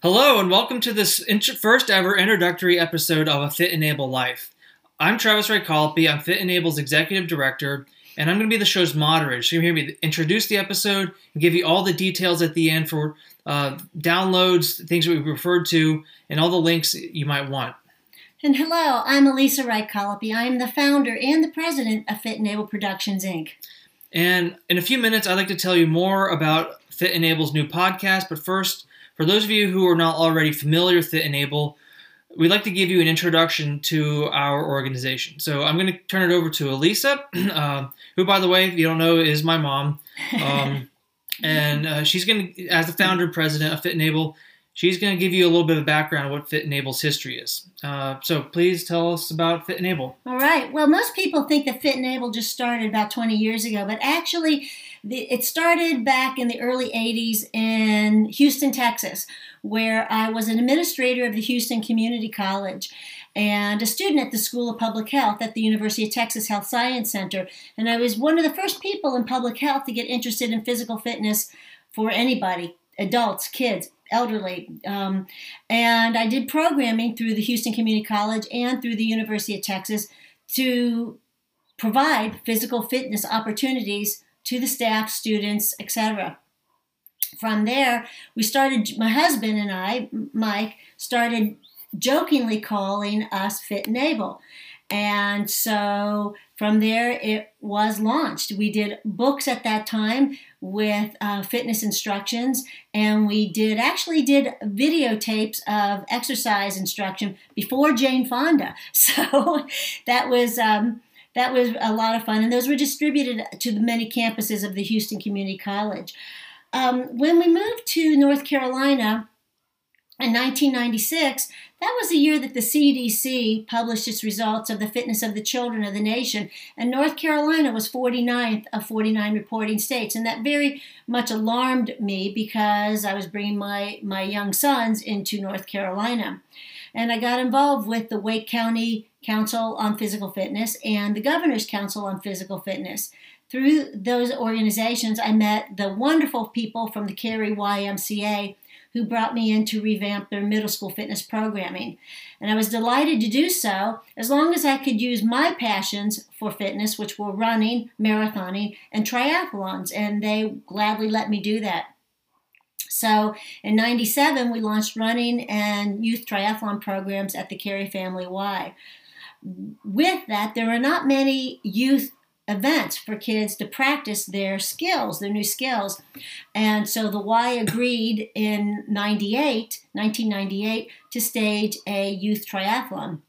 Hello, and welcome to this int- first ever introductory episode of A Fit & Able Life. I'm Travis Ray Colopy. I'm Fit & Able's executive director, and I'm going to be the show's moderator. So to hear me introduce the episode and give you all the details at the end for uh, downloads, things that we referred to, and all the links you might want. And hello, I'm Elisa Wright Colopy. I am the founder and the president of Fit & Able Productions, Inc. And in a few minutes, I'd like to tell you more about Fit & Able's new podcast. But first, for those of you who are not already familiar with Fit & Able, we'd like to give you an introduction to our organization. So I'm going to turn it over to Elisa, uh, who, by the way, if you don't know, is my mom. Um, and uh, she's going to, as the founder and president of Fit & Able, she's going to give you a little bit of background on what Fit & Able's history is. Uh, so please tell us about Fit & Able. All right. Well, most people think that Fit & Able just started about 20 years ago, but actually, it started back in the early 80s in Houston, Texas, where I was an administrator of the Houston Community College and a student at the School of Public Health at the University of Texas Health Science Center. And I was one of the first people in public health to get interested in physical fitness for anybody adults, kids, elderly. Um, and I did programming through the Houston Community College and through the University of Texas to provide physical fitness opportunities to the staff, students, etc. From there, we started, my husband and I, Mike, started jokingly calling us Fit & Able. And so from there, it was launched. We did books at that time with uh, fitness instructions, and we did actually did videotapes of exercise instruction before Jane Fonda. So that was. Um, that was a lot of fun, and those were distributed to the many campuses of the Houston Community College. Um, when we moved to North Carolina, in 1996, that was the year that the CDC published its results of the fitness of the children of the nation, and North Carolina was 49th of 49 reporting states, and that very much alarmed me because I was bringing my, my young sons into North Carolina. And I got involved with the Wake County Council on Physical Fitness and the Governor's Council on Physical Fitness. Through those organizations, I met the wonderful people from the Cary YMCA who brought me in to revamp their middle school fitness programming. And I was delighted to do so as long as I could use my passions for fitness, which were running, marathoning, and triathlons, and they gladly let me do that. So in 97, we launched running and youth triathlon programs at the Cary Family Y. With that, there are not many youth events for kids to practice their skills, their new skills. And so the Y agreed in 98, 1998 to stage a youth triathlon.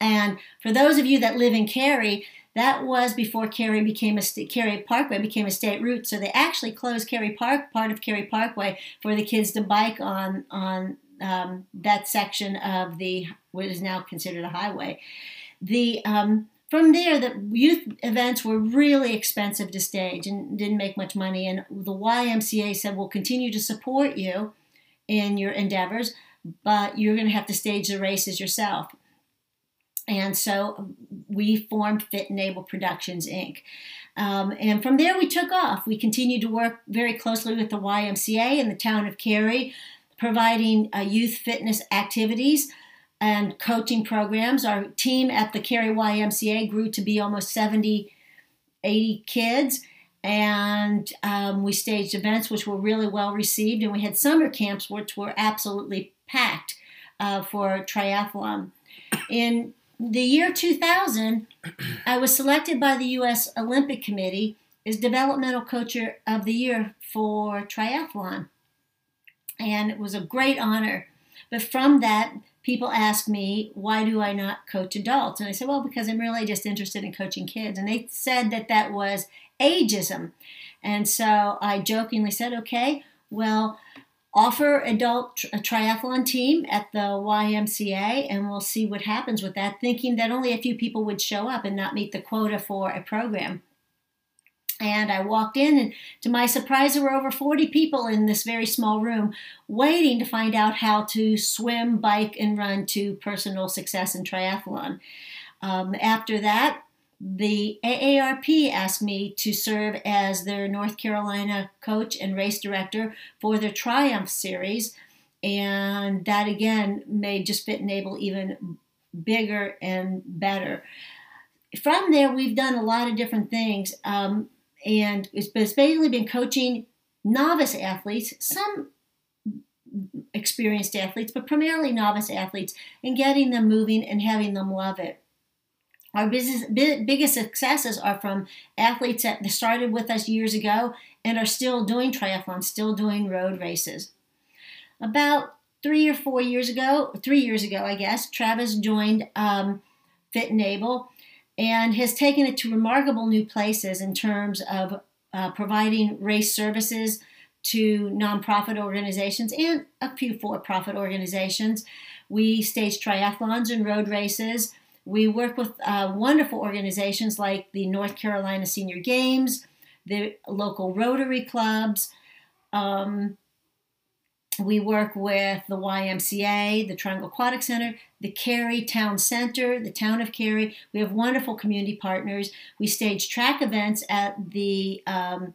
And for those of you that live in Cary, that was before Cary became a st- Cary Parkway became a state route. So they actually closed Cary Park, part of Cary Parkway, for the kids to bike on on um, that section of the what is now considered a highway. The um, from there, the youth events were really expensive to stage and didn't make much money. And the YMCA said, "We'll continue to support you in your endeavors, but you're going to have to stage the races yourself." And so we formed Fit & Able Productions Inc. Um, and from there, we took off. We continued to work very closely with the YMCA in the town of Cary, providing uh, youth fitness activities and coaching programs. Our team at the Cary YMCA grew to be almost 70, 80 kids. And um, we staged events which were really well received. And we had summer camps which were absolutely packed uh, for triathlon. In the year 2000, I was selected by the U.S. Olympic Committee as Developmental Coach of the Year for triathlon. And it was a great honor. But from that, people ask me, why do I not coach adults? And I said, well, because I'm really just interested in coaching kids. And they said that that was ageism. And so I jokingly said, okay, well, offer adult a triathlon team at the YMCA and we'll see what happens with that, thinking that only a few people would show up and not meet the quota for a program. And I walked in, and to my surprise, there were over 40 people in this very small room waiting to find out how to swim, bike, and run to personal success in triathlon. Um, after that, the AARP asked me to serve as their North Carolina coach and race director for their Triumph series. and that again made just Fit and Able even bigger and better. From there, we've done a lot of different things, um, and it's basically been coaching novice athletes, some experienced athletes, but primarily novice athletes, and getting them moving and having them love it. Our business, biggest successes are from athletes that started with us years ago and are still doing triathlons, still doing road races. About three or four years ago, three years ago, I guess, Travis joined um, Fit and Able and has taken it to remarkable new places in terms of uh, providing race services to nonprofit organizations and a few for profit organizations. We stage triathlons and road races. We work with uh, wonderful organizations like the North Carolina Senior Games, the local Rotary clubs. Um, we work with the YMCA, the Triangle Aquatic Center, the Cary Town Center, the Town of Cary. We have wonderful community partners. We stage track events at the um,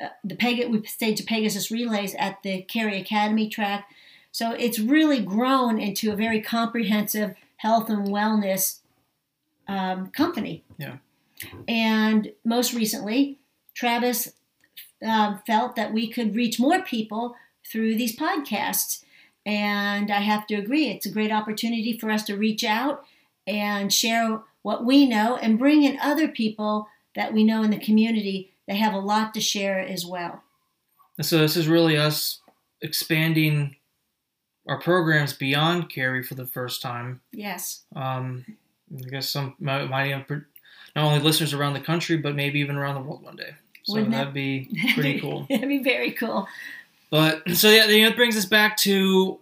uh, the Peg- we stage the Pegasus relays at the Cary Academy track. So it's really grown into a very comprehensive health and wellness um, company. Yeah. And most recently, Travis uh, felt that we could reach more people through these podcasts. And I have to agree, it's a great opportunity for us to reach out and share what we know and bring in other people that we know in the community that have a lot to share as well. So, this is really us expanding our programs beyond Cary for the first time. Yes. Um, I guess some might, might have not only listeners around the country, but maybe even around the world one day. So Wouldn't that'd be pretty cool. that'd be very cool. But so yeah, you it brings us back to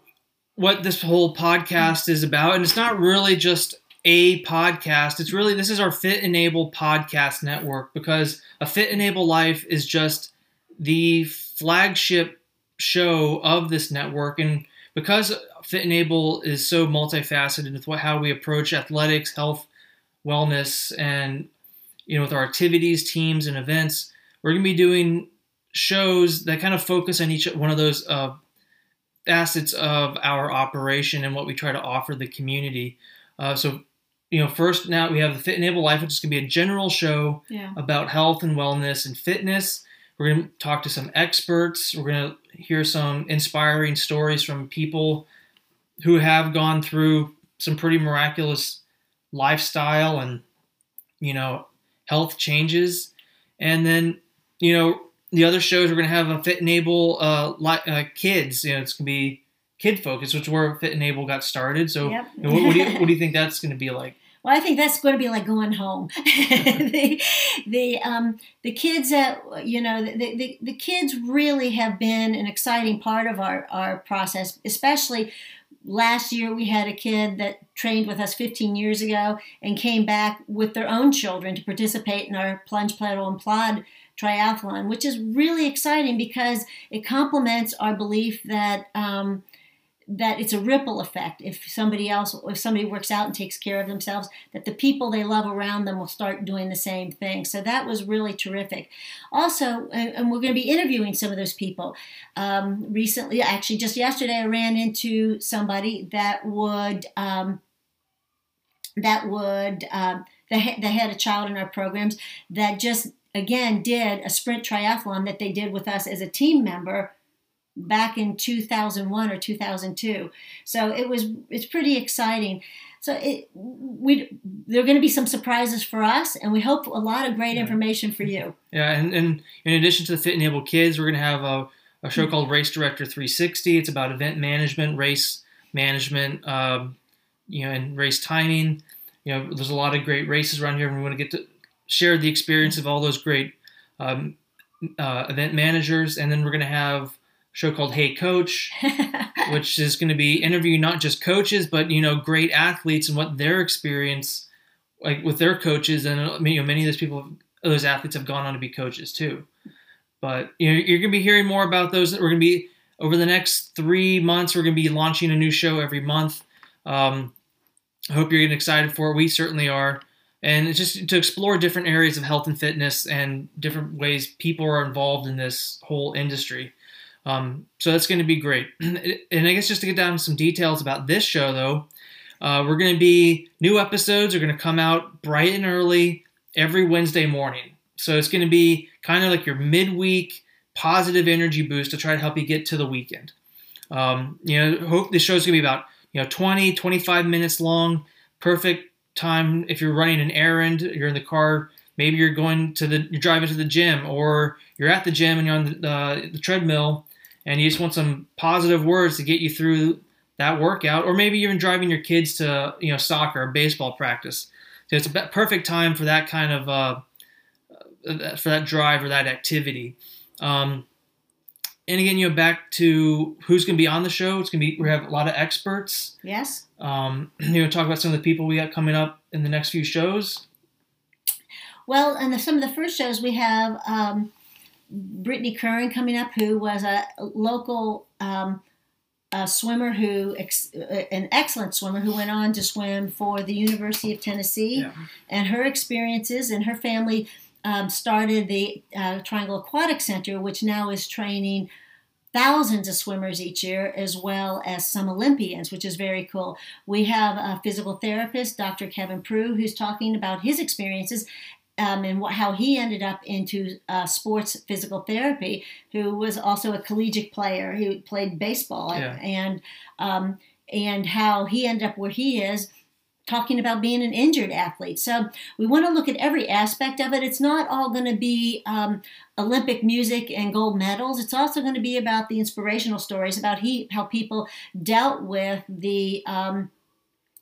what this whole podcast is about, and it's not really just a podcast. It's really this is our Fit & Able podcast network because a Fit & Able Life is just the flagship show of this network, and because Fit & Able is so multifaceted with what, how we approach athletics, health, wellness, and you know with our activities, teams, and events, we're going to be doing shows that kind of focus on each one of those uh, facets of our operation and what we try to offer the community. Uh, so, you know, first now we have the Fit & Able Life, which is going to be a general show yeah. about health and wellness and fitness. We're going to talk to some experts. We're going to hear some inspiring stories from people who have gone through some pretty miraculous lifestyle and, you know, health changes. And then, you know, the other shows we're going to have a Fit & Able uh, li- uh, kids. You know, it's going to be kid focused, which is where Fit & Able got started. So, yep. you know, what, what, do you, what do you think that's going to be like? Well, I think that's going to be like going home. the the um, the kids that you know the, the the kids really have been an exciting part of our our process, especially last year we had a kid that trained with us 15 years ago and came back with their own children to participate in our plunge pedal and plod triathlon, which is really exciting because it complements our belief that um, that it's a ripple effect. If somebody else, if somebody works out and takes care of themselves, that the people they love around them will start doing the same thing. So that was really terrific. Also, and we're going to be interviewing some of those people. Um, recently, actually, just yesterday, I ran into somebody that would um, that would. Uh, that, had a child in our programs that just again did a sprint triathlon that they did with us as a team member back in 2001 or 2002 so it was it's pretty exciting. So it we there are going to be some surprises for us and we hope a lot of great yeah. information for you. Yeah and, and in addition to the Fit & Able kids we're going to have a, a show called race director 360 it's about event management race management um, you know and race timing. You know there's a lot of great races around here and we want to get to share the experience of all those great um, uh, event managers, and then we're going to have a show called Hey Coach, which is going to be interviewing not just coaches, but you know great athletes and what their experience like with their coaches, and you know many of those people, those athletes have gone on to be coaches too. But you know you're going to be hearing more about those. We're going to be over the next three months. We're going to be launching a new show every month. Um, I hope you're getting excited for it. We certainly are and it's just to explore different areas of health and fitness and different ways people are involved in this whole industry. Um, so that's going to be great. and I guess just to get down to some details about this show, though, uh, we're going to be new episodes are going to come out bright and early every Wednesday morning. So it's going to be kind of like your midweek positive energy boost to try to help you get to the weekend. Um, you know, hope the show's going to be about you know 20, 25 minutes long. Perfect time if you're running an errand, you're in the car. Maybe you're going to the you're driving to the gym, or you're at the gym and you're on the, uh, the treadmill, and you just want some positive words to get you through that workout, or maybe you're even driving your kids to you know soccer or baseball practice. So it's a perfect time for that kind of uh, uh, for that drive or that activity. Um, and again, you know, back to who's going to be on the show. It's going to be we have a lot of experts. Yes. Um, you know, talk about some of the people we got coming up in the next few shows. Well, and some of the first shows we have um, Brittany Curran coming up, who was a local um, a swimmer who ex, uh, an excellent swimmer who went on to swim for the University of Tennessee, yeah. and her experiences and her family um, started the uh, Triangle Aquatic Center, which now is training thousands of swimmers each year, as well as some Olympians, which is very cool. We have a physical therapist, Dr. Kevin Prue, who's talking about his experiences um, and what, how he ended up into uh, sports physical therapy, who was also a collegiate player who played baseball, yeah. and um, and how he ended up where he is. Talking about being an injured athlete. So, we want to look at every aspect of it. It's not all going to be um, Olympic music and gold medals. It's also going to be about the inspirational stories about he, how people dealt with the um,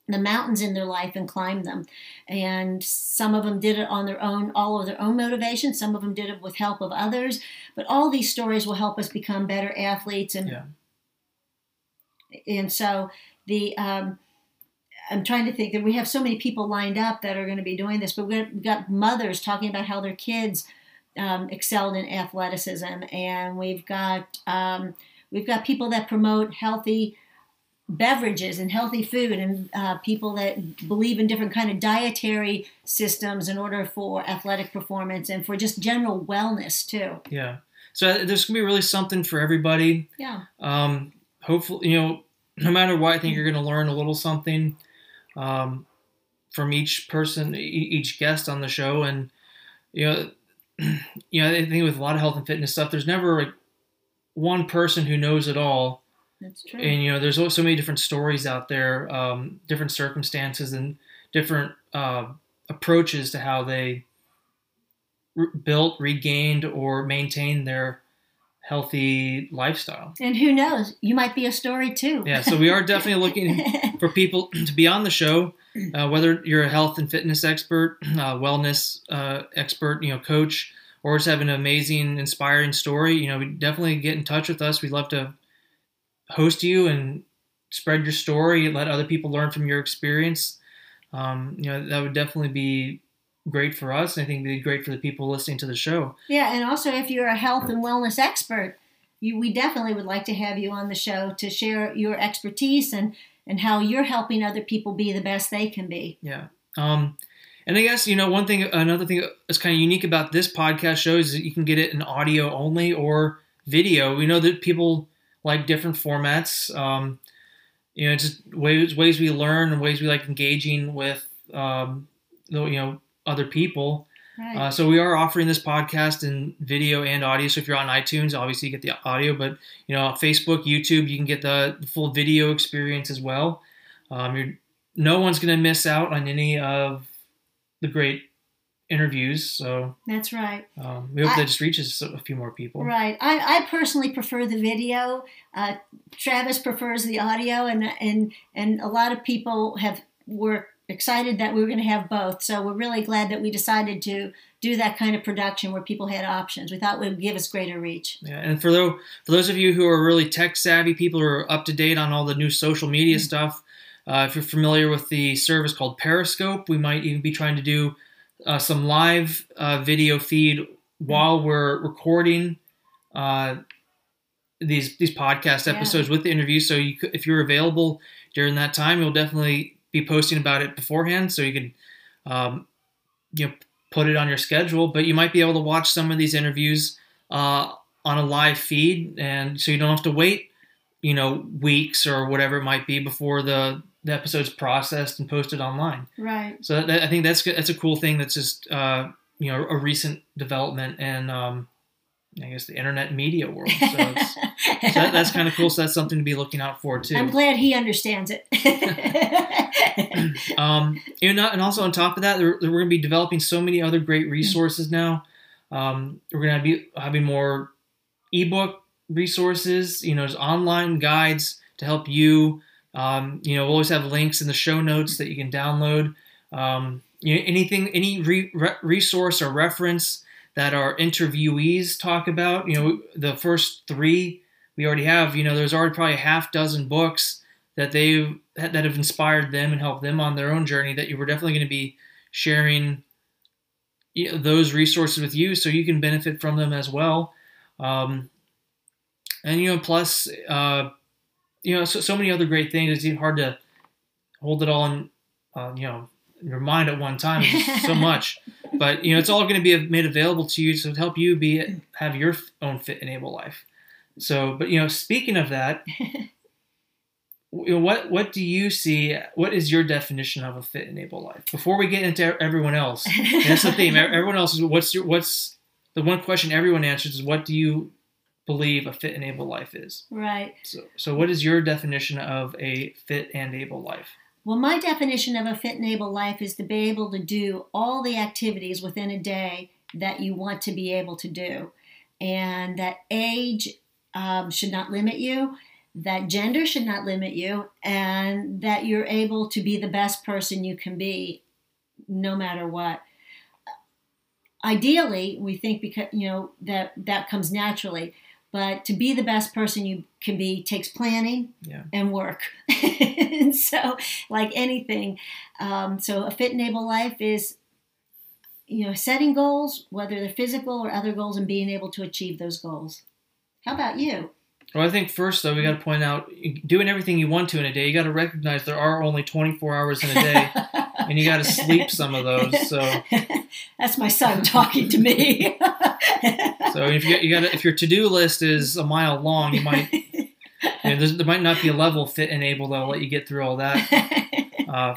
the mountains in their life and climbed them. And some of them did it on their own, all of their own motivation. Some of them did it with help of others. But all these stories will help us become better athletes. And yeah. and so the um, I'm trying to think that we have so many people lined up that are going to be doing this. But we've got mothers talking about how their kids um, excelled in athleticism, and we've got um, we've got people that promote healthy beverages and healthy food and uh, people that believe in different kind of dietary systems in order for athletic performance and for just general wellness too. Yeah. So uh, there's gonna be really something for everybody. Yeah. Um hopefully you know no matter what i think you're gonna learn a little something um from each person each guest on the show and you know you know i think with a lot of health and fitness stuff there's never like one person who knows it all that's true. And you know, there's so many different stories out there, um, different circumstances, and different uh, approaches to how they re- built, regained, or maintained their healthy lifestyle. And who knows, you might be a story too. yeah, so we are definitely looking for people to be on the show, uh, whether you're a health and fitness expert, uh, wellness uh, expert, you know, coach, or just have an amazing, inspiring story. You know, we definitely get in touch with us. We'd love to host you and spread your story, let other people learn from your experience. Um, you know, that would definitely be great for us. And I think it'd be great for the people listening to the show. Yeah, and also if you're a health and wellness expert, you, we definitely would like to have you on the show to share your expertise and and how you're helping other people be the best they can be. Yeah. Um, and I guess you know one thing, another thing that's kind of unique about this podcast show is that you can get it in audio only or video. We know that people like different formats. Um, you know, just ways ways we learn and ways we like engaging with um, you know other people. Right. Uh, so we are offering this podcast in video and audio. So if you're on iTunes, obviously you get the audio, but you know Facebook, YouTube, you can get the, full video experience as well. Um, no one's going to miss out on any of the great interviews. So that's right. Um, we hope I, that just reaches a few more people. Right. I, I personally prefer the video. Uh, Travis prefers the audio, and and and a lot of people have were excited that we were going to have both. So we're really glad that we decided to do that kind of production where people had options. We thought it would give us greater reach. Yeah, and for those for those of you who are really tech savvy, people who are up to date on all the new social media mm-hmm. stuff. Uh, if you're familiar with the service called Periscope, we might even be trying to do uh, some live uh, video feed while we're recording uh, these these podcast episodes yeah. with the interview. So you, if you're available during that time, you'll definitely be posting about it beforehand, so you can um, you know put it on your schedule. But you might be able to watch some of these interviews uh, on a live feed, and so you don't have to wait, you know, weeks or whatever it might be before the the episode's processed and posted online. Right. So that, that- I think that's that's a cool thing. That's just uh, you know a recent development and um, I guess the internet media world. So, it's, so that, that's kind of cool. So that's something to be looking out for too. I'm glad he understands it. um, know, and also on top of that, there- we're going to be developing so many other great resources now. Um, we're going to be having more ebook resources. You know, there's online guides to help you. Um, you know, we'll always have links in the show notes that you can download. Um, you know, anything, any re- re- resource or reference that our interviewees talk about. You know, the first three we already have. You know, there's already probably a half dozen books that they that have inspired them and helped them on their own journey. That you were definitely going to be sharing you know, those resources with you, so you can benefit from them as well. Um, and you know, plus, uh, you know, so, so many other great things. It's hard to hold it all in, uh, you know, your mind at one time. So much, but you know, it's all going to be made available to you to help you be have your own fit and able life. So, but you know, speaking of that, what what do you see? What is your definition of a fit and able life? Before we get into everyone else, that's the theme. Everyone else is what's your what's the one question everyone answers is what do you believe a fit and able life is? right. So, so what is your definition of a fit and able life? Well, my definition of a fit and able life is to be able to do all the activities within a day that you want to be able to do. And that age um, should not limit you, that gender should not limit you, and that you're able to be the best person you can be no matter what. Ideally, we think because you know that that comes naturally, but to be the best person you can be takes planning Yeah. and work. and so, like anything, um, so a fit and able life is, you know, setting goals, whether they're physical or other goals, and being able to achieve those goals. How about you? Well, I think first though we got to point out doing everything you want to in a day. You got to recognize there are only 24 hours in a day, and you got to sleep some of those. So, That's my son talking to me. so if you, you got if your to do list is a mile long, you might you know, there might not be a level fit and able that'll let you get through all that uh,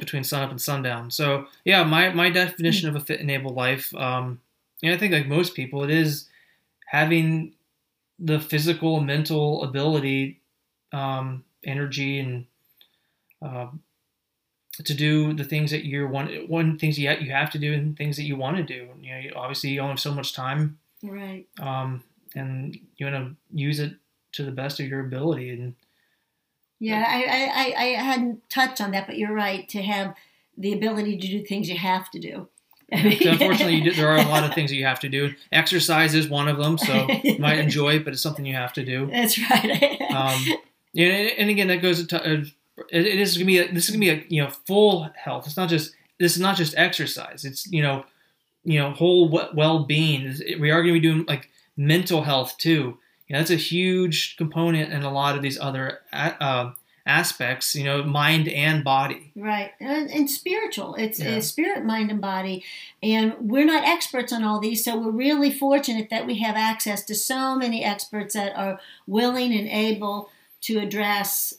between sunup and sundown. So yeah, my my definition of a fit and able life, um, and I think like most people, it is having the physical mental ability, um, energy, and uh, to do the things that you're one one things you you have to do and things that you want to do. You know, you, obviously you only have so much time, right. um, and you want to use it to the best of your ability. And Yeah, I, I, I, hadn't touched on that, but you're right to have the ability to do things you have to do. Unfortunately, you do, there are a lot of things that you have to do. Exercise is one of them, so you might enjoy it, but it's something you have to do. That's right. Um, yeah, and, and again, that goes to uh, it, it is gonna be a, this is gonna be a you know full health. It's not just this is not just exercise. It's you know you know whole well being. We are gonna be doing like mental health too. You know, that's a huge component in a lot of these other uh, aspects. You know, mind and body. Right, and, and spiritual. It's, Yeah. it's spirit, mind, and body. And we're not experts on all these, so we're really fortunate that we have access to so many experts that are willing and able to address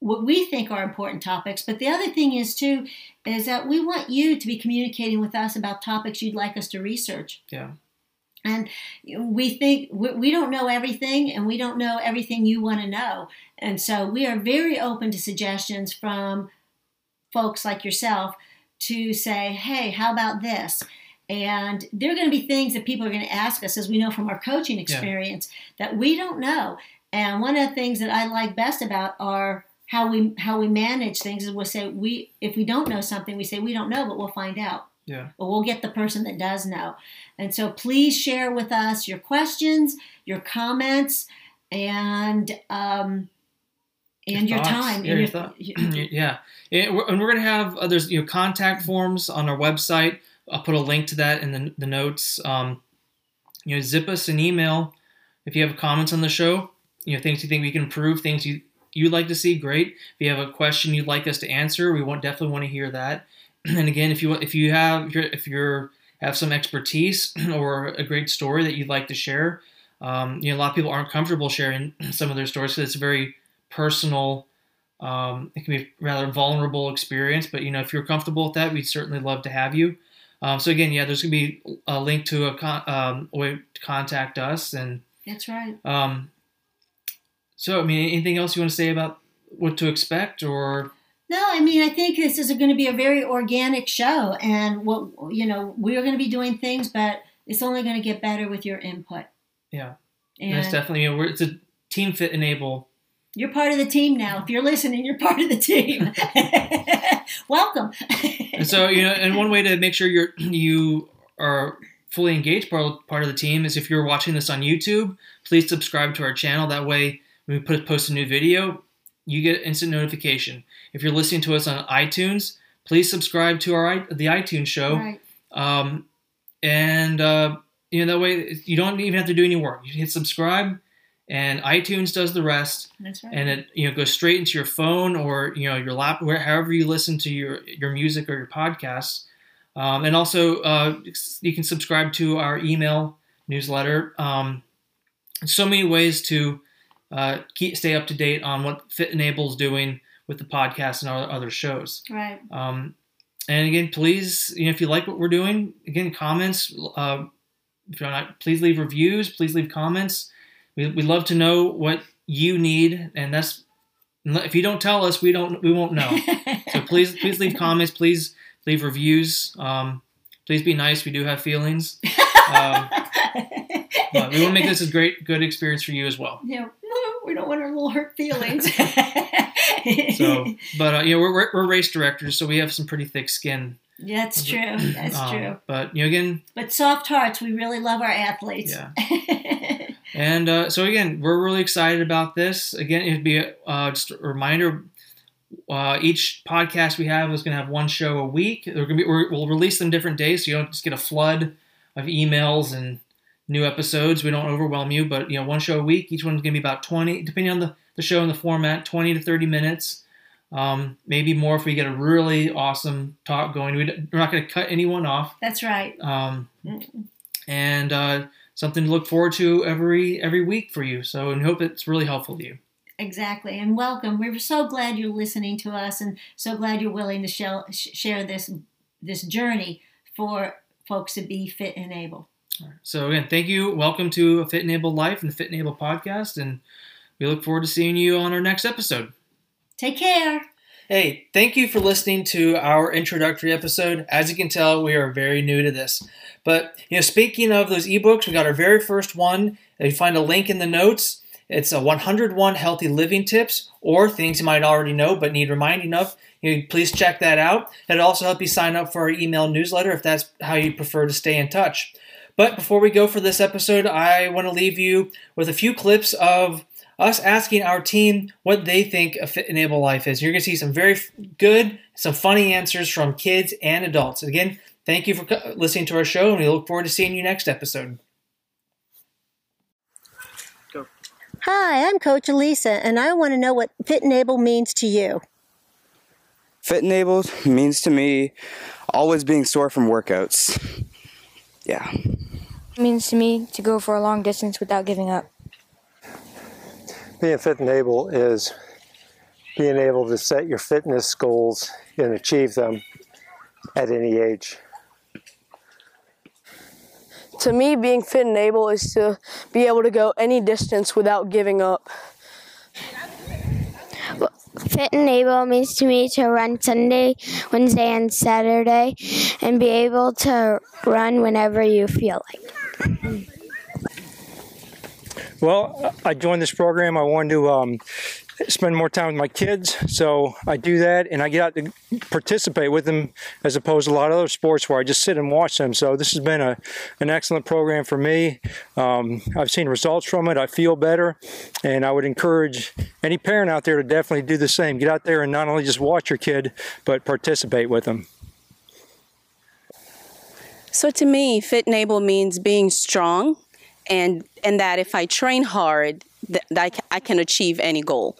what we think are important topics. But the other thing is, too, is that we want you to be communicating with us about topics you'd like us to research. Yeah. And we think we we don't know everything, and we don't know everything you want to know. And so we are very open to suggestions from folks like yourself to say, hey, how about this? And there are going to be things that people are going to ask us, as we know from our coaching experience, that we don't know. And one of the things that I like best about our how we how we manage things is we'll say we if we don't know something, we say we don't know, but we'll find out Yeah. but we'll get the person that does know. And so please share with us your questions, your comments, and um, and your, thoughts. time. Yeah, and your thought- yeah, and we're, and we're gonna have uh, there's you know contact forms on our website. I'll put a link to that in the, the notes. Um, you know, zip us an email if you have comments on the show. You know, things you think we can improve, things you you'd like to see, great. If you have a question you'd like us to answer, we want definitely want to hear that. And again, if you if you have if you're, if you're have some expertise or a great story that you'd like to share, um, you know, a lot of people aren't comfortable sharing some of their stories because it's a very personal. Um, it can be a rather vulnerable experience, but you know, if you're comfortable with that, we'd certainly love to have you. Um, so again, yeah, there's gonna be a link to a, con- um, a way to contact us, and That's right. um, so I mean, anything else you want to say about what to expect, or No, I mean, I think this is going to be a very organic show, and what you know, we're going to be doing things, but it's only going to get better with your input. yeah, And that's definitely you know, we're, it's a team Fit & Able. you're part of the team now. If you're listening, you're part of the team. Welcome. And so you know, and one way to make sure you're you are fully engaged part part of the team is if you're watching this on YouTube, please subscribe to our channel. That way, when we put post a new video, you get instant notification. If you're listening to us on iTunes, please subscribe to our the iTunes show. right. Um, and uh, you know that way you don't even have to do any work. You hit subscribe, and iTunes does the rest, That's right. and it you know goes straight into your phone or you know your lap, wherever you listen to your your music or your podcasts. Um, and also, uh, you can subscribe to our email newsletter. Um, so many ways to uh, keep stay up to date on what Fit & Able's doing with the podcast and our other shows. right. Um, and again, please, you know, if you like what we're doing, again, comments. Uh, if you're not, please leave reviews. Please leave comments. We we love to know what you need, and that's if you don't tell us, we don't we won't know. So please please leave comments. Please leave reviews. Um, please be nice. We do have feelings, um, but we want to make this a great good experience for you as well. Yeah, we don't want our little hurt feelings. So, but uh, you know, we're, we're we're race directors, so we have some pretty thick skin. Yeah, that's true. That's Um, true. But you know, again, But soft hearts, we really love our athletes. Yeah. And uh, so again, we're really excited about this. Again, it'd be a, uh, just a reminder. Uh, each podcast we have is going to have one show a week. They're going to be we're, we'll release them different days, so you don't just get a flood of emails and new episodes. We don't overwhelm you, but you know, one show a week. Each one's going to be about twenty, depending on the, the show and the format, twenty to thirty minutes. Um, maybe more if we get a really awesome talk going. We- We're not going to cut anyone off That's right. um, and uh, something to look forward to every every week for you. So, and hope it's really helpful to you. Exactly. And welcome. We're so glad you're listening to us and so glad you're willing to share, share this this journey for folks to be fit and able. So again, thank you. Welcome to a Fit & Able Life and the Fit & Able podcast, and we look forward to seeing you on our next episode. Take care. Hey, thank you for listening to our introductory episode. As you can tell, we are very new to this. But you know, speaking of those ebooks, we got our very first one. You find a link in the notes. It's a 101 healthy living tips or things you might already know but need reminding of. You know, please check that out. It'll also help you sign up for our email newsletter if that's how you prefer to stay in touch. But before we go for this episode, I want to leave you with a few clips of us asking our team what they think a fit and able life is. You're going to see some very good, some funny answers from kids and adults. Again, thank you for listening to our show, and we look forward to seeing you next episode. Hi, I'm Coach Elisa, and I want to know what fit and able means to you. Fit enabled means to me always being sore from workouts. Yeah. It means to me to go for a long distance without giving up. being fit and able is being able to set your fitness goals and achieve them at any age. To me, being fit and able is to be able to go any distance without giving up. Fit and able means to me to run Sunday, Wednesday, and Saturday and be able to run whenever you feel like. Well, I joined this program. I wanted to um, spend more time with my kids, so I do that, and I get out to participate with them as opposed to a lot of other sports where I just sit and watch them. So this has been a an excellent program for me. Um, I've seen results from it. I feel better, and I would encourage any parent out there to definitely do the same. Get out there and not only just watch your kid, but participate with them. So to me, fit and able means being strong, and and that if I train hard, that I I can achieve any goal.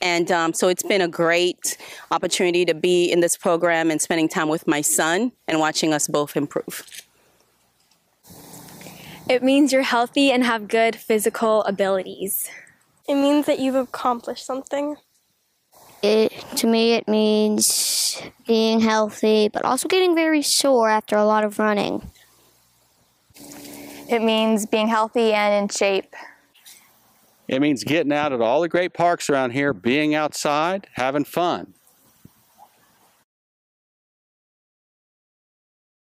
And um, so it's been a great opportunity to be in this program and spending time with my son and watching us both improve. It means you're healthy and have good physical abilities. It means that you've accomplished something. It to me it means being healthy, but also getting very sore after a lot of running. It means being healthy and in shape. It means getting out at all the great parks around here, mm-hmm. being outside, having fun.